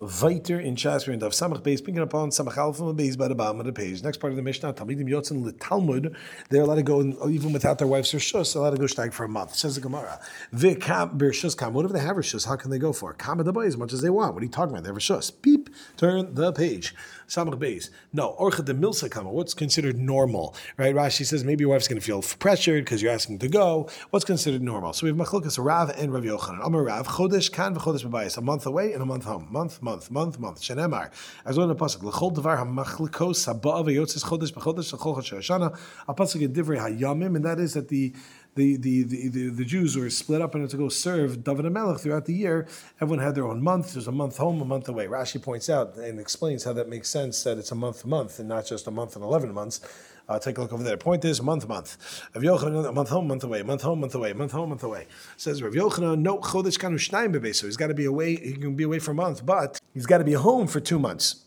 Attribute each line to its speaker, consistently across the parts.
Speaker 1: Weiter in Shas, we're in Daf Samach Beis, picking up on Samach Alpha and Beis by the bottom of the page. Next part of the Mishnah, Talmidim Yotzin the Talmud, they're allowed to go, and even without their wives or shus, they're allowed to go stag for a month. Says the Gemara. Vikam Bershus Kam. What if they have shus? How can they go for? Kam the as much as they want. What are you talking about? They have a shus. Beep. Turn the page. Samach Beis. No, Orcha de Milsa Kama. What's considered normal? Right? Rashi says maybe your wife's going to feel pressured because you're asking to go. What's considered normal? So we have Machlokas Rav and Rav Yochanan. Amar Rav Chodesh Kan v'Chodesh B'Bayis. A month away and a month home. Month, month, month, month. Shenemar. As well in the pasuk, l'chol devar hamachlikos haba v'yotzes chodesh b'chodesh l'chol chashana. A pasuk in divrei hayamim, and that is that the the, the, the, the, Jews were split up and to go serve David and Melech throughout the year. Everyone had their own month. There's a month home, a month away. Rashi points out and explains how that makes sense that it's a month month and not just a month and 11 months. Uh, take a look over there. Point is month, month. Rav Yochanan, a month home, month away, month home, month away, month home, month away. Says Rav Yochanan, no chodesh kanu shnayim bebeso. He's got to be away. He can be away for a month, but he's got to be home for two months.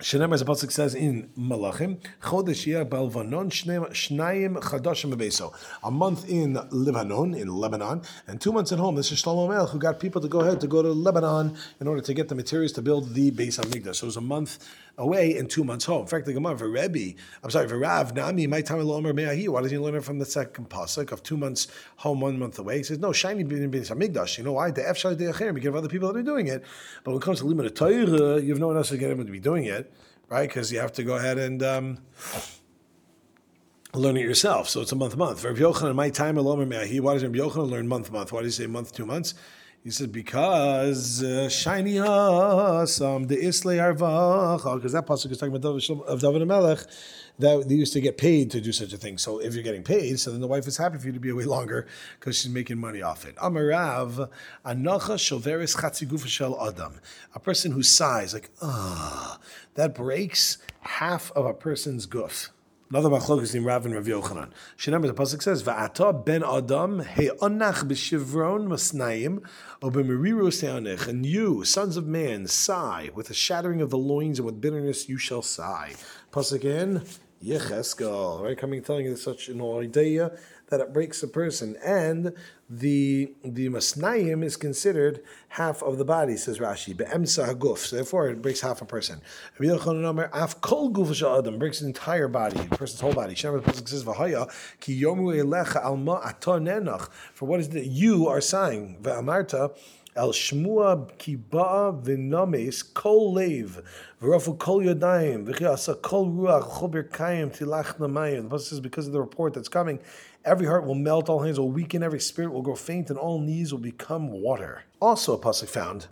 Speaker 1: Shenem, as the pasuk says in Malachim, Chodesh Yeh Balvanon Shnayim Chadashim Bebeso. A month in Lebanon, in Lebanon, and two months at home. This is Shlomo Melech who got people to go ahead to go to Lebanon in order to get the materials to build the Beis Hamikdash. So it was a month away and two months home. In fact, the Gemara for Rebbe, I'm sorry, for Rav Nami, my time Omer Me'ahi. Why does he learn it from the second pasuk of two months home, one month away? He says, no, shiny Beis Hamikdash. You know why? The Efshai De'acher, because of other people that are doing it. But when it comes to Limit Torah, you have no one else to get him to be doing it right? Because you have to go ahead and um, learn it yourself. So it's a month, month. For Yochanan, my time alone, why does Rabbi Yochanan learn month, month? Why does he say month, two months? He says because uh, shiny awesome the isle arvach because that pasuk is talking about of David and Melech that they used to get paid to do such a thing. So if you're getting paid, so then the wife is happy for you to be away longer because she's making money off it. Amarav anacha shoveris chatzi adam, a person who sighs like ah, that breaks half of a person's guf. Another machlokas in Rav and Rav Yochanan. Shinam the pasuk says, "Va'ata ben adam he onach b'shivron masnaim obemiriru se'anich." And you, sons of man, sigh with the shattering of the loins, and with bitterness you shall sigh. Pasuk in Yecheskel, right? Coming telling you such an idea that it breaks a person, and the the masnayim is considered half of the body, says Rashi. Be'emsa haguf, so therefore it breaks half a person. Af kol guf adam breaks the entire body, the person's whole body. Shemar says v'haya ki yomu elecha alma aton For what is it you are sighing? Ve'amarta El Shmua Kiba Kol Yadayim V'Chiasa Kol Ruach Chol Birkayim Tilach Namayim. The pasuk says because of the report that's coming, every heart will melt, all hands will weaken, every spirit will grow faint, and all knees will become water. Also a pasuk found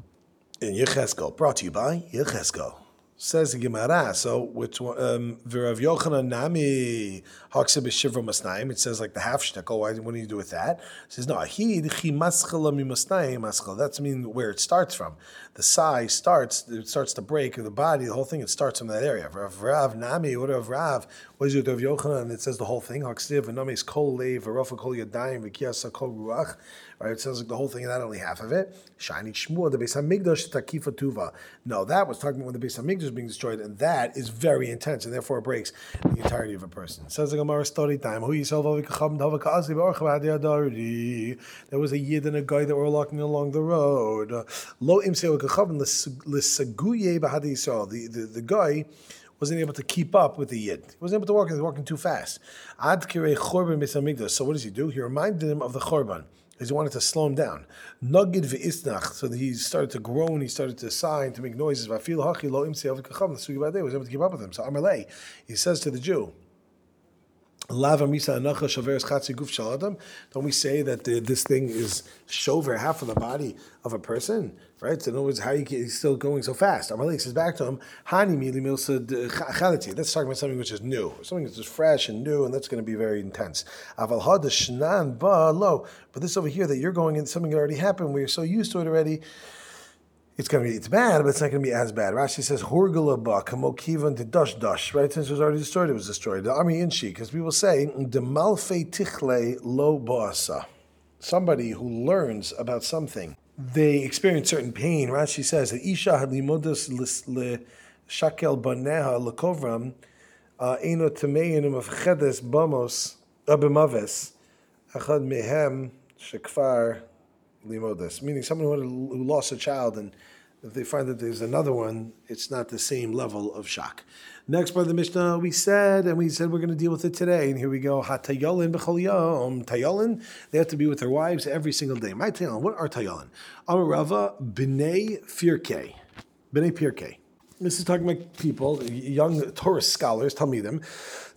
Speaker 1: in Yecheskel, brought to you by Yecheskel. Says the Gemara. So which um V'Rav Yochanan Nami Hakse b'Shivra Masnaim. It says like the half shtickle. Why? What do you do with that? It says no. He chi maschala mi masnaim maschal. That's mean where it starts from. The sigh starts. It starts to break of the body. The whole thing. It starts from that area. Rav Rav Nami. What of Rav? What is it of Yochanan? It says the whole thing. Hakse v'Nami is kol leiv v'Rafa kol yadayim v'Kiyasa kol ruach. Right? It sounds like the whole thing, and not only half of it. Shiny Shmuel, the Beis Hamikdash Takifa Tuva. No, that was talking about when the Beis Hamikdash is being destroyed, and that is very intense, and therefore it breaks the entirety of a person. It says the Gemara story time. There was a yid and a guy that were walking along the road. Lo The the the guy wasn't able to keep up with the Yid. He wasn't able to walk, he was walking too fast. So what does he do? He reminded him of the Chorban he wanted to slow him down. Nugid ve'isnach, so he started to groan, he started to sigh and to make noises. Va'fil hachi lo imsi avik was able to keep up with him. So Amalei, he says to the Jew, Don't we say that the, this thing is shover, half of the body of a person? Right? So in other words, how he's still going so fast. Amalek says back to him, Hani mili chalati. That's talking about something which is new, something that's just fresh and new, and that's going to be very intense. Aval shnan ba lo. But this over here that you're going in, something that already happened, we're so used to it already it's going to be it's bad, but it's not going to be as bad. Rashi says horgalaba kamokivan to dush dush. Right, since it was already destroyed, it was destroyed. The army in she, because people say the malfe tichle lo boasa. Somebody who learns about something, they experience certain pain. Rashi says that isha had limodas le shakel baneha lekovram uh, eno tameyin of chedes bamos abemaves achad mehem shekfar limodas, meaning someone who, lost a child and If they find that there's another one, it's not the same level of shock. Next of the Mishnah, we said, and we said we're going to deal with it today. And here we go. Hatayolin yom. Tayolin, they have to be with their wives every single day. My tayolin, what are tayolin? Amarava b'nei firke. B'nei pirke. This is talking about people, young Torah scholars, tell me them,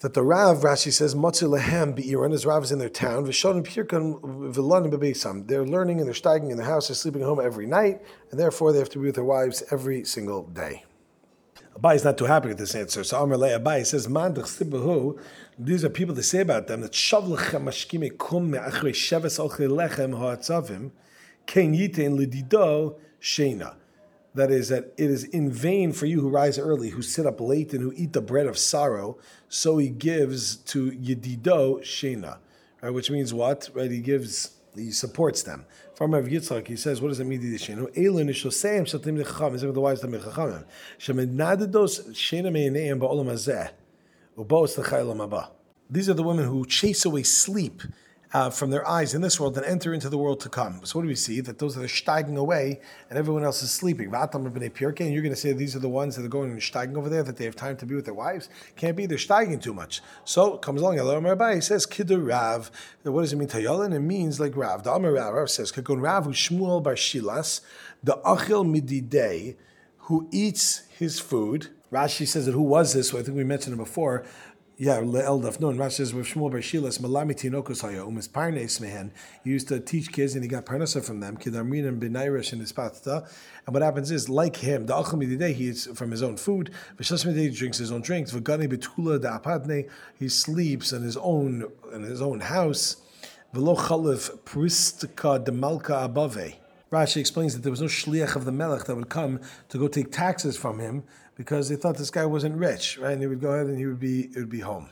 Speaker 1: that the Rav, Rashi says, Matzu lehem be'iran, his Rav is in their town, v'shonim pirkan v'lanim b'beisam. They're learning and they're steiging in the house, they're sleeping at home every night, and therefore they have to be with their wives every single day. Abai is not too happy with this answer. So Amr Le Abai says, Man these are people that say about them that Shavlechem mashkime kum me'achrei sheves olchei lechem ha'atzavim ken yitein lidido sheina that is that it is in vain for you who rise early, who sit up late, and who eat the bread of sorrow. So he gives to Yedido Shena, right? Which means what? Right? He gives, he supports them. From Rav Yitzchak, he says, what does it mean? The Shena. These are the women who chase away sleep uh, from their eyes in this world and enter into the world to come. So what do we see? That those that are steiging away and everyone else is sleeping. And you're going to say these are the ones that are going and steiging over there, that they have time to be with their wives? Can't be, they're steiging too much. So comes along, he says, Kidur Rav. What does it mean, Tayolin? It means like Rav. The Amar Rav, Rav says, Kakon Rav Shmuel Bar Shilas, the Achil Mididei, who eats his food. Rashi says that who was this? I think we mentioned it before. Yeah, le'el dafnon. Rashi says with Shmuel Bar Shilas malami tinokos haya umis parnes mehen. He used to teach kids and he got parnasa from them. Kidamrin and benairish in his patata. And what happens is, like him, the acham day he eats from his own food. V'shas he drinks his own drinks. V'gani betula da apadne. He sleeps in his own in his own house. V'lo chalif pristika demalka above. Rashi explains that there was no shliach of the melech that would come to go take taxes from him because they thought this guy wasn't rich, right? And he would go ahead and he would be it would be home.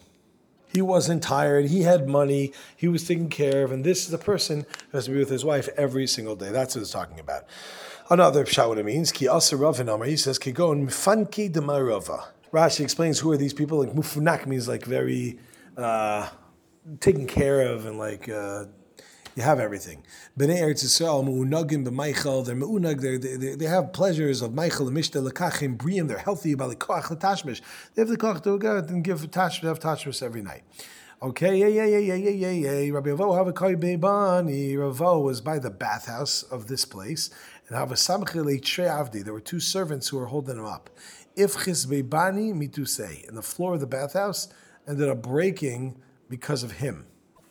Speaker 1: He wasn't tired. He had money. He was taken care of. And this is the person who has to be with his wife every single day. That's what it's talking about. Another pshat what it means. Ki He says ki go mifanki demarova. Rashi explains who are these people. Like mufunak means like very uh, taken care of and like uh, you have everything. Bnei Eretz Yisrael, mu'unagim b'meichel, they're mu'unag, they, they, have pleasures of meichel, mishta, lekachim, briim, they're healthy, balikoach, letashmish. They have the koch to go and give tashmish, have tashmish every night. Okay, yeah, yeah, yeah, yeah, yeah, yeah, yeah. Rabbi Avo koi beibani. Ravo was by the bathhouse of this place, and have a samchile avdi. There were two servants who were holding him up. If beibani mituse, and the floor of the bathhouse ended up breaking because of him.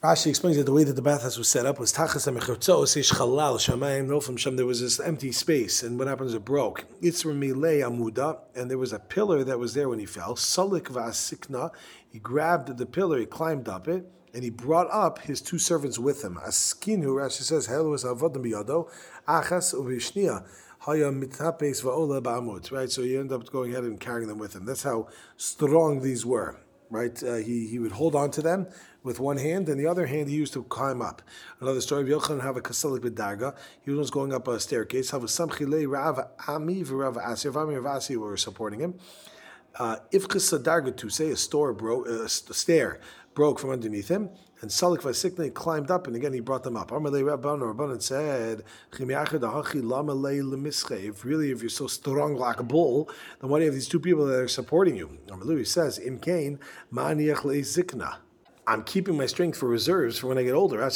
Speaker 1: Rashi explains that the way that the bathhouse was set up was tachas ha'mechurtzos ish from Shem there was this empty space, and what happens? It broke. Itzra milei amuda, and there was a pillar that was there when he fell. Salik va'asikna. He grabbed the pillar, he climbed up it, and he brought up his two servants with him. Askinu, Rashi says, Hel was avodim biyado, achas uvishnia. Right, so he ended up going ahead and carrying them with him. That's how strong these were. Right, uh, he he would hold on to them with one hand, and the other hand he used to climb up. Another story of Yochanan have a kaselik b'darga. He was going up a staircase. Have a samchile Rav Ami v'Rav Asi. Rav Ami Rav Asi were supporting him. If Ifchis uh, to say a store broke, uh, a stair broke from underneath him, and Salik Vasikne climbed up, and again he brought them up. Amalei Rabban Rabban said, If really, if you're so strong like a bull, then why do you have these two people that are supporting you? Amalu says, In Kain, Maniach Zikna. I'm keeping my strength for reserves for when I get older. I'm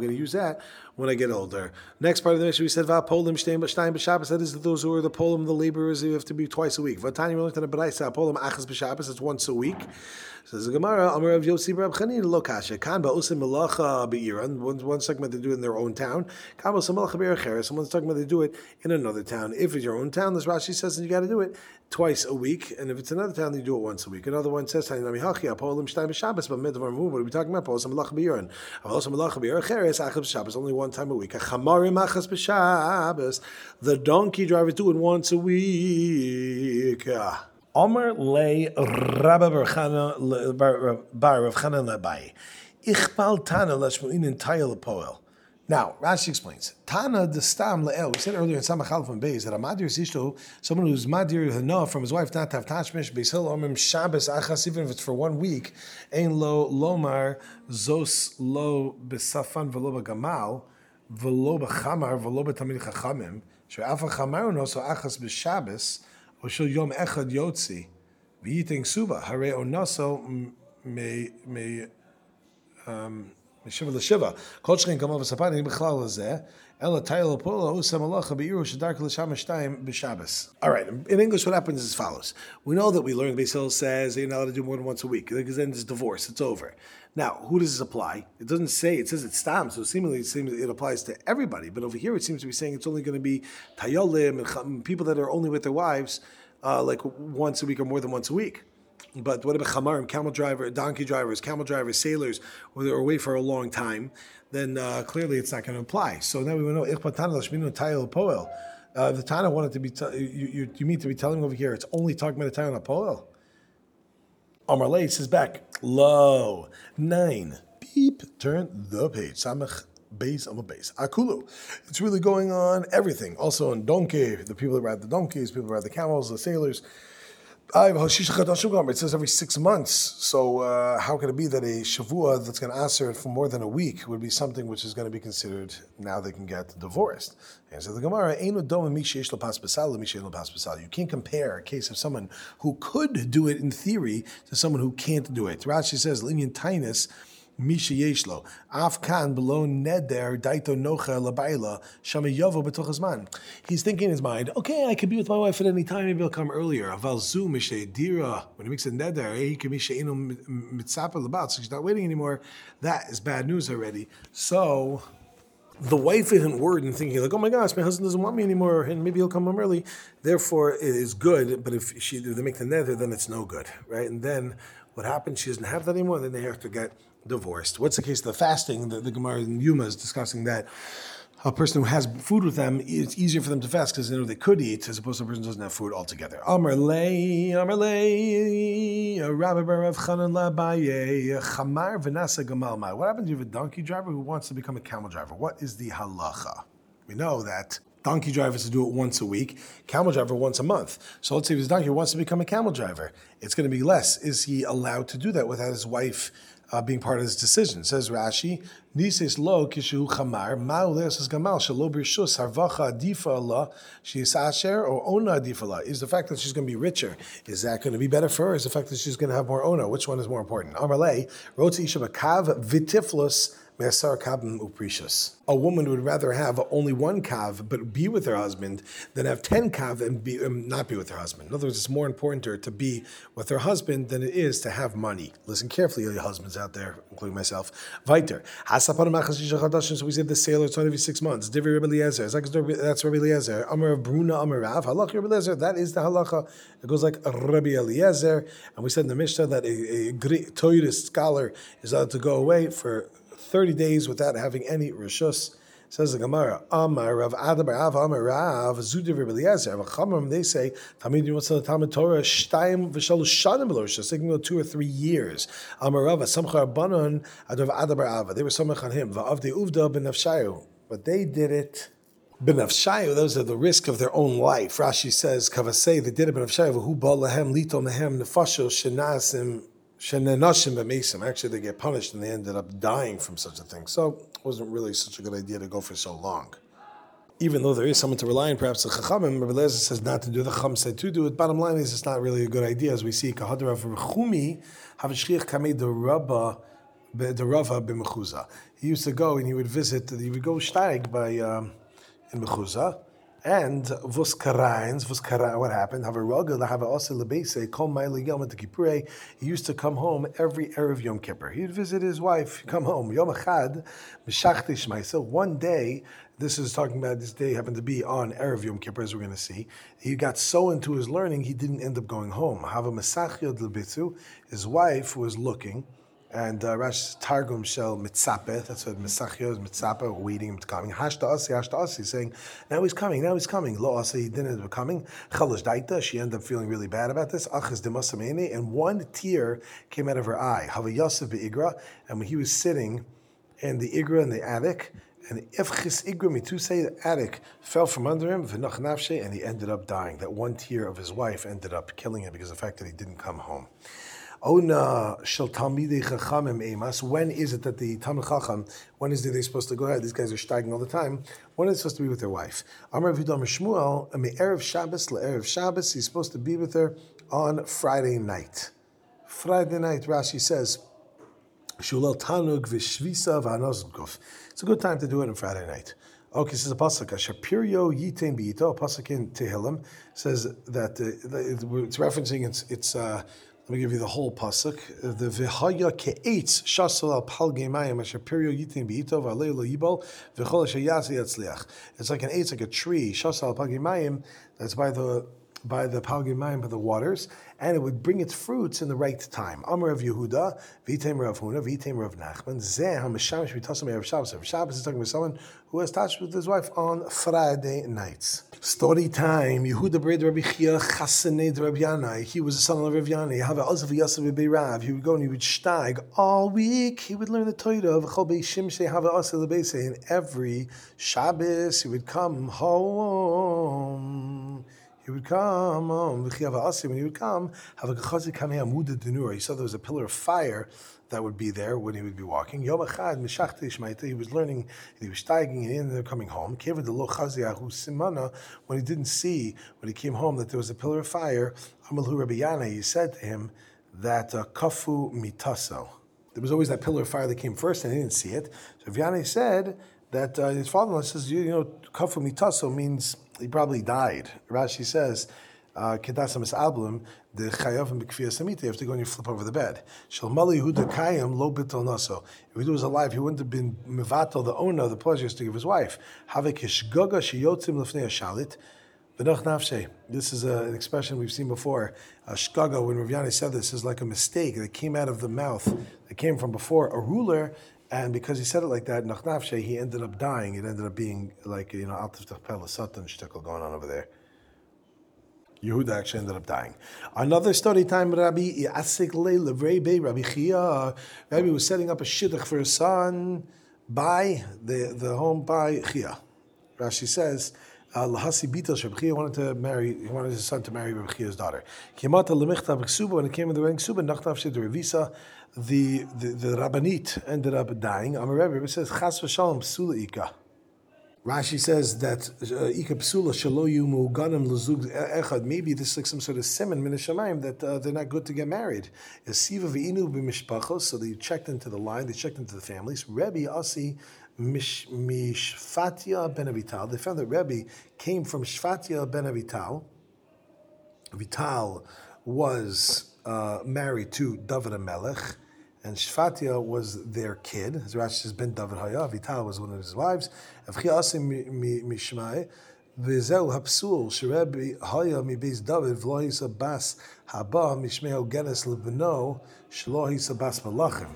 Speaker 1: going to use that when I get older. Next part of the Mishnah, we said, Polim Shtein B'Shabbos. That is those who are the Polim, the laborers, you have to be twice a week. Vatani we in the B'Raisa, Polim Achas B'Shabbos, it's once a week. Says the Gemara, Amar of Yossi Rab Chanin Lokasha. Kan ba'usim malacha be'iran. One one's talking about they do it in their own town. Kan ba'usim malacha be'ercheres. Someone's talking about they do it in another town. If it's your own town, this Rashi says you got to do it twice a week, and if it's another town, you do it once a week. Another one says, "Hainami hachi apolim shtayim b'Shabbos, but midvar move." What are we talking about? Ba'usim malacha be'iran. Ba'usim malacha be'ercheres achas b'Shabbos only one time a week. The donkey drivers do it once a week. Ah. Omer le Tana. Now, Rashi explains. Tana the stam le'el. We said earlier in Samach Alf and that a madir sishto, someone who's madir hana from his wife not to have tashmish beisil omim Shabbos achas even if it's for one week. Ein lo lomar zos lo besafan velo gamal ולא בחמר ולא בתלמיד חכמים, שאף החמר הוא נוסו אחס בשבס, או של יום אחד יוצא, וייתן סובה, הרי אונסו מ... מ... אמ, לשבע. כל שכן כמה וספני בכלל לזה, אלא תייל הפועל הוא שם הלכה בעירו שדרכו לשם שתיים בשבס. All right, in English what happens is as follows. We know that we learned, Basil says you're not allowed to do more than once a week, because then it's divorce, it's over. Now, who does this apply? It doesn't say, it says it's tam, so seemingly it, seems it applies to everybody, but over here it seems to be saying it's only going to be tayolim and people that are only with their wives uh, like once a week or more than once a week. But what about chamarim, camel driver, donkey drivers, camel drivers, sailors, who are away for a long time? Then uh, clearly it's not going to apply. So now we know. Uh, the Tana wanted to be, t- you, you, you mean to be telling over here, it's only talking about the Tana Poel. Amar Lei says back, low, nine, beep, turn the page. Samach base on a base. Akulu. It's really going on everything. Also on donkey, the people that ride the donkeys, people that ride the camels, the sailors. It says every six months. So uh, how can it be that a shavua that's going to answer it for more than a week would be something which is going to be considered now they can get divorced? And so the Gemara, you can't compare a case of someone who could do it in theory to someone who can't do it. Rashi says, lenient tinus Misha Yeshlo. Af kan below neder daito nocha labaila shama yovo betoch He's thinking in his mind, okay, I could be with my wife at any time. Maybe I'll come earlier. Aval zu misha dira. When he makes a neder, eh, he can misha inu mitzapa labat. So she's not waiting anymore. That is bad news already. So the wife isn't worried and thinking like, "Oh my gosh, my husband doesn't want me anymore, and maybe he'll come home early." Therefore, it is good. But if she if they make the neder, then it's no good, right? And then what happens? She doesn't have that anymore. Then they have to get divorced. What's the case of the fasting? The, the Gemara in Yuma is discussing that a person who has food with them, it's easier for them to fast because they know they could eat, as opposed to a person who doesn't have food altogether. What happens if you have a donkey driver who wants to become a camel driver? What is the halacha? We know that donkey drivers to do it once a week, camel driver once a month. So let's say if his donkey wants to become a camel driver, it's going to be less. Is he allowed to do that without his wife uh, being part of this decision. Says Rashi, Nises lo kishu chamar, ma'ules is gamal, shalo birshus, harvacha adifa Allah, she is asher, or ona adifa Allah. Is the fact that she's going to be richer, is that going to be better for her? Is the fact that she's going to have more ona? Which one is more important? Amalei, rotzi isha bakav vitiflus, a woman would rather have only one kav but be with her husband than have ten kav and be, um, not be with her husband. In other words, it's more important to her to be with her husband than it is to have money. Listen carefully, all you husbands out there, including myself. Weiter. So we say the sailor, it's every six months. Divi Rabbi Eliezer. That's Rabbi Eliezer. Amar of Bruna Amar Rav. Halach Rabbi Eliezer. That is the halacha. It goes like Rabbi Eliezer. And we said in the Mishnah that a, a great Torah scholar is allowed to go away for 30 days without having any rishus. Says the Gemara, Amar Rav Adam Rav Amar Rav Zudiv Rabbi Eliezer. Chamam they say Tamid you want Talmud Torah Shtayim v'Shalosh Shanim below They can go two or three years. Amar Rav Samchar Banon Adav Adam Rav. They were samach on him. Va'avdi Uvda ben Nafshayu. But they did it. Benafshayu, those are the risk of their own life. Rashi says, Kavasei, they did it benafshayu, who bal lahem lito mehem nefasho shenasim Actually, they get punished and they ended up dying from such a thing. So it wasn't really such a good idea to go for so long. Even though there is someone to rely on, perhaps the Chachamim, Rabbi Lezer says not to do, the Chacham said to do it. Bottom line is, it's not really a good idea, as we see. Kahadra of Rechumi, Havashriach Kamei the the. He used to go and he would visit, he would go steig by, um, in Mechuza, and vos karains, vos what happened? He used to come home every erev Yom Kippur. He'd visit his wife, come home. Yom achad, So One day, this is talking about this day happened to be on erev Yom Kippur, as we're going to see. He got so into his learning, he didn't end up going home. Have a mesachiyot lebitzu. His wife was looking and uh, Rash Targum Shel Mitzape, that's what Mesachio is Mitzape, waiting him to coming. Hashta Asi, Hashta Asi, saying, now he's coming, now he's coming. Lo Asi, he didn't end up coming. Chalash Daita, she ended up feeling really bad about this. Achas Demasamene, and one tear came out of her eye. Hava Yosef Igra, and when he was sitting in the Igra in the attic, and Ifchis Igra say the attic, fell from under him, V'nach and he ended up dying. That one tear of his wife ended up killing him because of the fact that he didn't come home. Ona shel talmidei chachamim emas. When is it that the talmid chacham? When is it they supposed to go ahead? These guys are steiging all the time. When is it supposed to be with their wife? Amar Vidam Shmuel. erev Shabbos erev Shabbos. He's supposed to be with her on Friday night. Friday night, Rashi says. It's a good time to do it on Friday night. Okay, is a pasuk. Shapirio yitain b'ito. A pasuk in Tehillim says that uh, it's referencing it's it's. Uh, let me give you the whole pasuk. The v'haya ke'etz shasol al pal gemayim ashapirio yitain b'ito v'alei lo yibol v'chol sheyasi yatzliach. It's like an eitz, like a tree. Shasol al pal gemayim. That's by the by the Palgimayim, by the waters, and it would bring its fruits in the right time. Amr of Yehuda, Vitem Rav Huna, Vitem Rav Nachman, Zeh HaMeshamish V'Tasam Erev Shabbos. Erev Shabbos is talking with someone who has touched with his wife on Friday nights. Story time. Yehuda Bred Rabbi Chia Chasaned Rabbi Yanai. He was a son of Rabbi Yanai. Have Azav Yasav Beirav. He would go and he would stag all week. He would learn the Torah of Chol Shimshei Have Asav Lebese. And every Shabbos he would come home he would come um, when he would come, have a gechazik kamei amuda denur. He saw there was a pillar of fire that would be there when he would be walking. Yom echad mishachta He was learning, he was steiging, and he ended up coming home. Kevin the lo simana. When he didn't see when he came home that there was a pillar of fire, Amalhu Rabbi he said to him that uh, kafu mitaso. There was always that pillar of fire that came first, and he didn't see it. So Rabbi said that uh, his father-in-law says, you, you know, kafu mitaso means he probably died. Rashi says, Kedasam is album, the chayavim b'kfiyas samita, you have to go and you flip over the bed. Shalmali Yehuda kayim lo bitel naso. If he was alive, he wouldn't have been mevatel, the owner of the pleasures to give his wife. Havek ishgoga sheyotzim lefnei shalit. This is a, an expression we've seen before. A shkaga, when Rav said this, is like a mistake that came out of the mouth, that came from before. A ruler and because he said it like that, he ended up dying. It ended up being like, you know, Altif Tachpel Satan shtickle going on over there. Yehuda actually ended up dying. Another story time, Rabbi Yasik Le Rabbi Rabbi Chia. Rabbi was setting up a shidduch for his son by the, the home by Chia. Rashi says, Lahasi Bita Shabchia wanted to marry, he wanted his son to marry Rabbi Chia's daughter. Kimata Lemichta B'Ksuba, when it came in the wedding Ksuba, Nachtav Shid Revisa, the, the, the Rabbanit ended up dying. Amar Rebbe says, Chas v'shalom psula ika. Rashi says that uh. Maybe this is like some sort of simon min that uh, they're not good to get married. B'mishpachos. So they checked into the line. They checked into the families. Rebbe asi mishfatia ben Avital. They found that Rebbe came from Shfatia ben Avital. Vital was uh, married to David Melech and Shfatia was their kid. As Rashi says, Ben David Haya, Vital was one of his wives. Haya mibeis David malachim.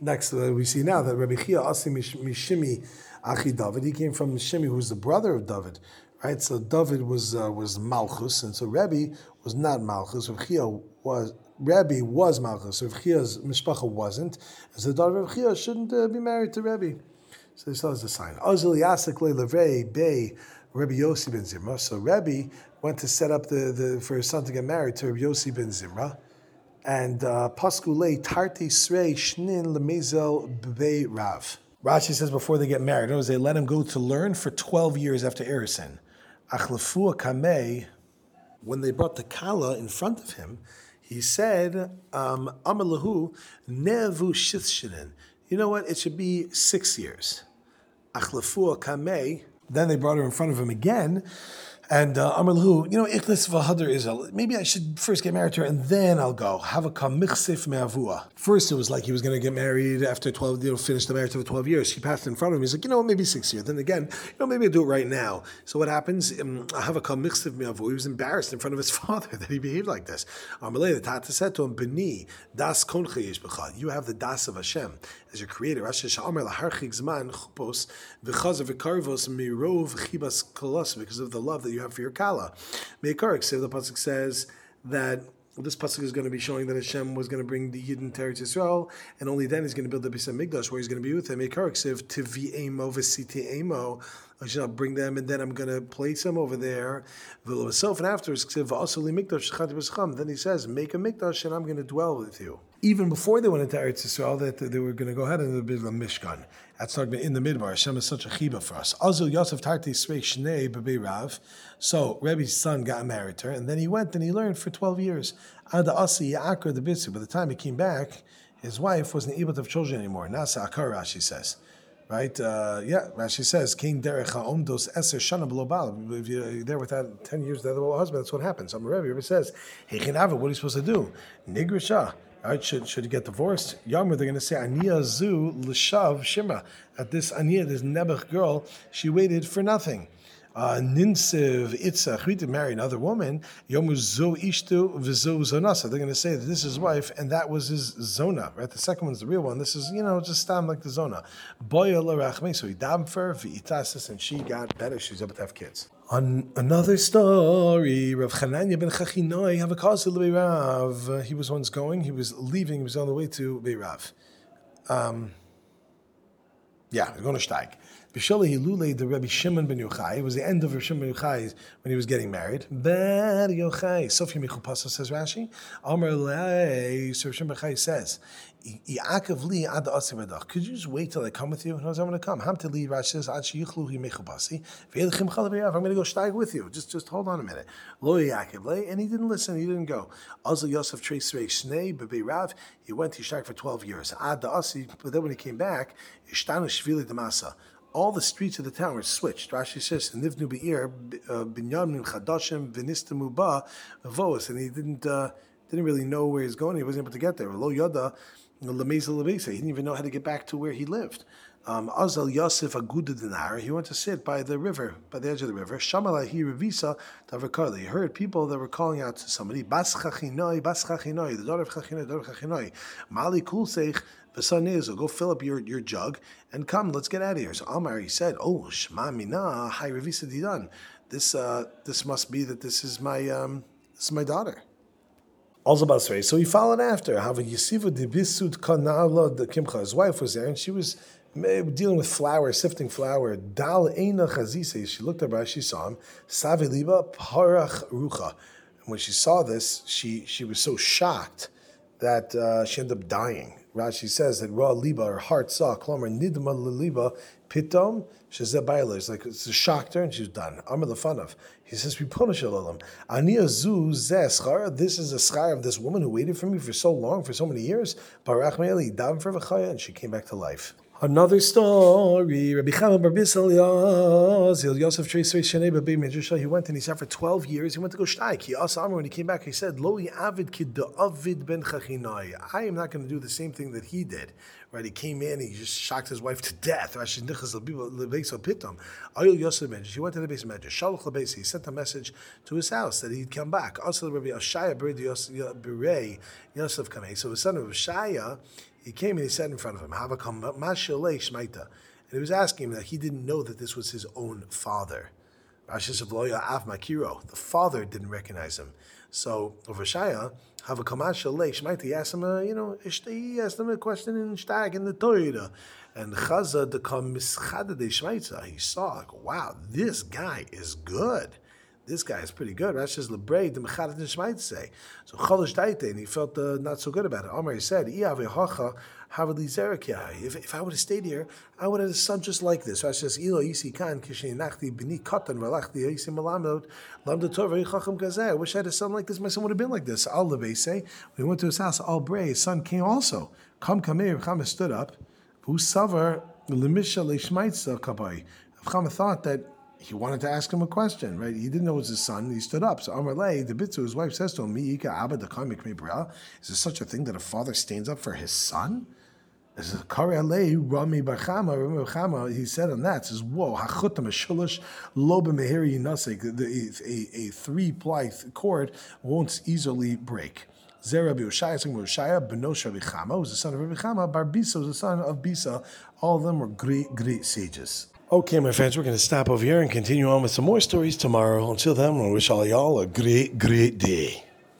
Speaker 1: Next, uh, we see now that Rabbi Chia Asim Mishimi Achi David. He came from Mishimi, who was the brother of David, right? So David was uh, was Malchus, and so Rabbi was not Malchus. Rabbi Chia was Rebbe was Malchus, Rav Chia's mishpacha wasn't, so the daughter of Chia shouldn't uh, be married to Rebbe. So this is a sign. Azul Levei Bey Rebbe Yossi ben Zimra. So Rebbe went to set up the, the for his son to get married to Rebbe Yossi ben Zimra. And uh, Paskule Tarti Srei Shnin Lemezel Bey Rav. Rashi says before they get married, words, they let him go to learn for 12 years after Erisin. Achlefua Kamei, when they brought the Kala in front of him, he said, um, Amalahu nevu shithshinin. You know what? It should be six years. Achlafua kamei. Then they brought her in front of him again, and uh, Amalhu, you know, Ichlis Vahadr Israel. Maybe I should first get married to her and then I'll go. Have a kamichsif me'avua. First, it was like he was going to get married after 12, you know, finish the marriage for 12 years. She passed in front of him. He's like, you know, maybe six years. Then again, you know, maybe I'll do it right now. So what happens? Um, a kamichsif me'avua. He was embarrassed in front of his father that he behaved like this. Amalei, the Tata said to him, Beni, das koncha You have the das of Hashem as your creator. Because of the love that you have for your kala. Meikarik, so the pasuk says that this pasuk is going to be showing that Hashem was going to bring the Yidden to Eretz Yisrael, and only then he's going to build the Beis Hamikdash, where he's going to be with them. Ksiv tivi emo v'siti emo. I shall bring them, and then I'm going to place them over there. Self, and afterwards, then he says, make a mikdash, and I'm going to dwell with you. Even before they went into Eretz Yisrael, that they were going to go ahead and build a Mishkan. That's not in the midbar. Hashem is such a chiba for us. Azul Yosef Tarti Shnei Rav. So Rebbe's son got married to her, and then he went and he learned for 12 years. Ada Asi Ya'akar the Bitsu. By the time he came back, his wife wasn't able to have children anymore. Nasa Akar, Rashi says. Right? Uh, yeah, Rashi says, King Derech Ha'omdos Eser Shana Bal. If you're there without 10 years without a husband, that's what happens. Some Rebbe, Rebbe says, Hey, what are you supposed to do? Nigrisha. Right? Should, should get divorced? Younger, they're going to say, Aniya Zu L'shav Shimra. At this Aniya, this Nebuch girl, she waited for nothing. Ninsiv Itzach, we did marry another woman. Yomu Zo Ishtu Vizu Zonasa. They're going to say that this is his wife and that was his Zona, right? The second one's the real one. This is, you know, just stam like the Zona. Boya. So he dabbed for V'itasis and she got better. She's able to have kids. On another story, Rav Chananya ben Chachinoi have a cause to Rav. He was once going, he was leaving, he was on the way to Beirav. Um, yeah, we're going to Steig. B'shala Hilule the Rabbi Shimon ben Yochai. It was the end of Rabbi Shimon ben Yochai when he was getting married. Ben Yochai. Sophia Michupasa says Rashi. Amar Lei. So Shimon ben Yochai says, Yaakov li ad Could you just wait till I come with you? And I was I'm going to come. Hamte li Rashi says ad sheyichlu hi mechupasi. Ve'elchim chalav I'm going to go steig with you. Just just hold on a minute. Lo Yaakov le. And he didn't listen. He didn't go. Azal Yosef Trace Shnei bebe Rav. He went to steig for 12 years. Ad Asi. But then when he came back, Ishtanu Shvili Damasa all the streets of the town were switched. Rashi says, "Nivnu be'ir uh, binyamin chadashim v'nistamu ba voas," and he didn't uh, didn't really know where he's going. He wasn't able to get there. Lo yada lebesa. He didn't even know how to get back to where he lived. Um, Azal Yosef Aguda He went to sit by the river, by the edge of the river. Shamalahi Revisa Tavakali. He heard people that were calling out to somebody. Bas Chachinoi, Bas Chachinoi, the daughter of Chachinoi, daughter of Chachinoi. Mali Kulseich the go fill up your, your jug and come, let's get out of here. So Amar, he said, Oh, Shema Mina, Hai Revisa Didan. This, uh, this must be that this is my, um, this is my daughter. Also Basrei. So he followed after. His wife was there, and she was dealing with flour, sifting flour. Dal Eina Chazise. She looked at her, she saw him. Saviliba Parach Rucha. And when she saw this, she, she was so shocked that uh, she ended up dying. Rashi says that raw liba, her heart saw, klomer nidma liba pitom shezebaila. It's like it's shocked her and she's done. Amr of. He says, "We punish alalam. Ania zu zeschar. This is a schar of this woman who waited for me for so long, for so many years. Barach me'eli dam for and she came back to life." Another story. Rabbi Chama Bar Bisel Yosef Babi. He went and he sat for twelve years. He went to go shtaik. He asked Amr when he came back. He said, "Lo Avid Kid Avid Ben Chachinai." I am not going to do the same thing that he did. Right? He came in. He just shocked his wife to death. Rashi Nichas Lebeis Pitom. Ayil Yosef Medrash. He went to the base Medrash. He sent a message to his house that he'd come back. Also, Rabbi Ashaya Yosef Kamei. So his son of Ashaya he came and he said in front of him, And he was asking him that he didn't know that this was his own father. The father didn't recognize him. So over Shaya, have a Shmaita, he asked him, uh, you know, he asked him a question in Shtag in the Torah. And Chaza the Mischada de Shmaita, he saw, like, wow, this guy is good this guy is pretty good. Rashi says lebrei the mechat nishmait say. So cholish daite, and he felt uh, not so good about it. Omar he said, hacha if, if I would have stayed here, I would have a son just like this. Rashi says, ilo. I wish I had a son like this. My son would have been like this. Al say, he went to his house, al brei, his son came also. Come, here. Chama stood up. Who savar thought that he wanted to ask him a question, right? He didn't know it was his son. He stood up. So Amarle, the Bitzu, his wife says to him, Is there such a thing that a father stands up for his son? This is Karialei Rami Bahama, Ramhama, he said on that, says, Whoa, hachutam a loba meheri a, a three ply cord won't easily break. Zera Ushaya, saying Ushaya, Benosh Rabbi Chama, was the son of Rabbi Chama, Bar Bisa was the son of Bisa. All of them were great, great sages. Okay, my friends, we're going to stop over here and continue on with some more stories tomorrow. Until then, I wish all y'all a great, great day.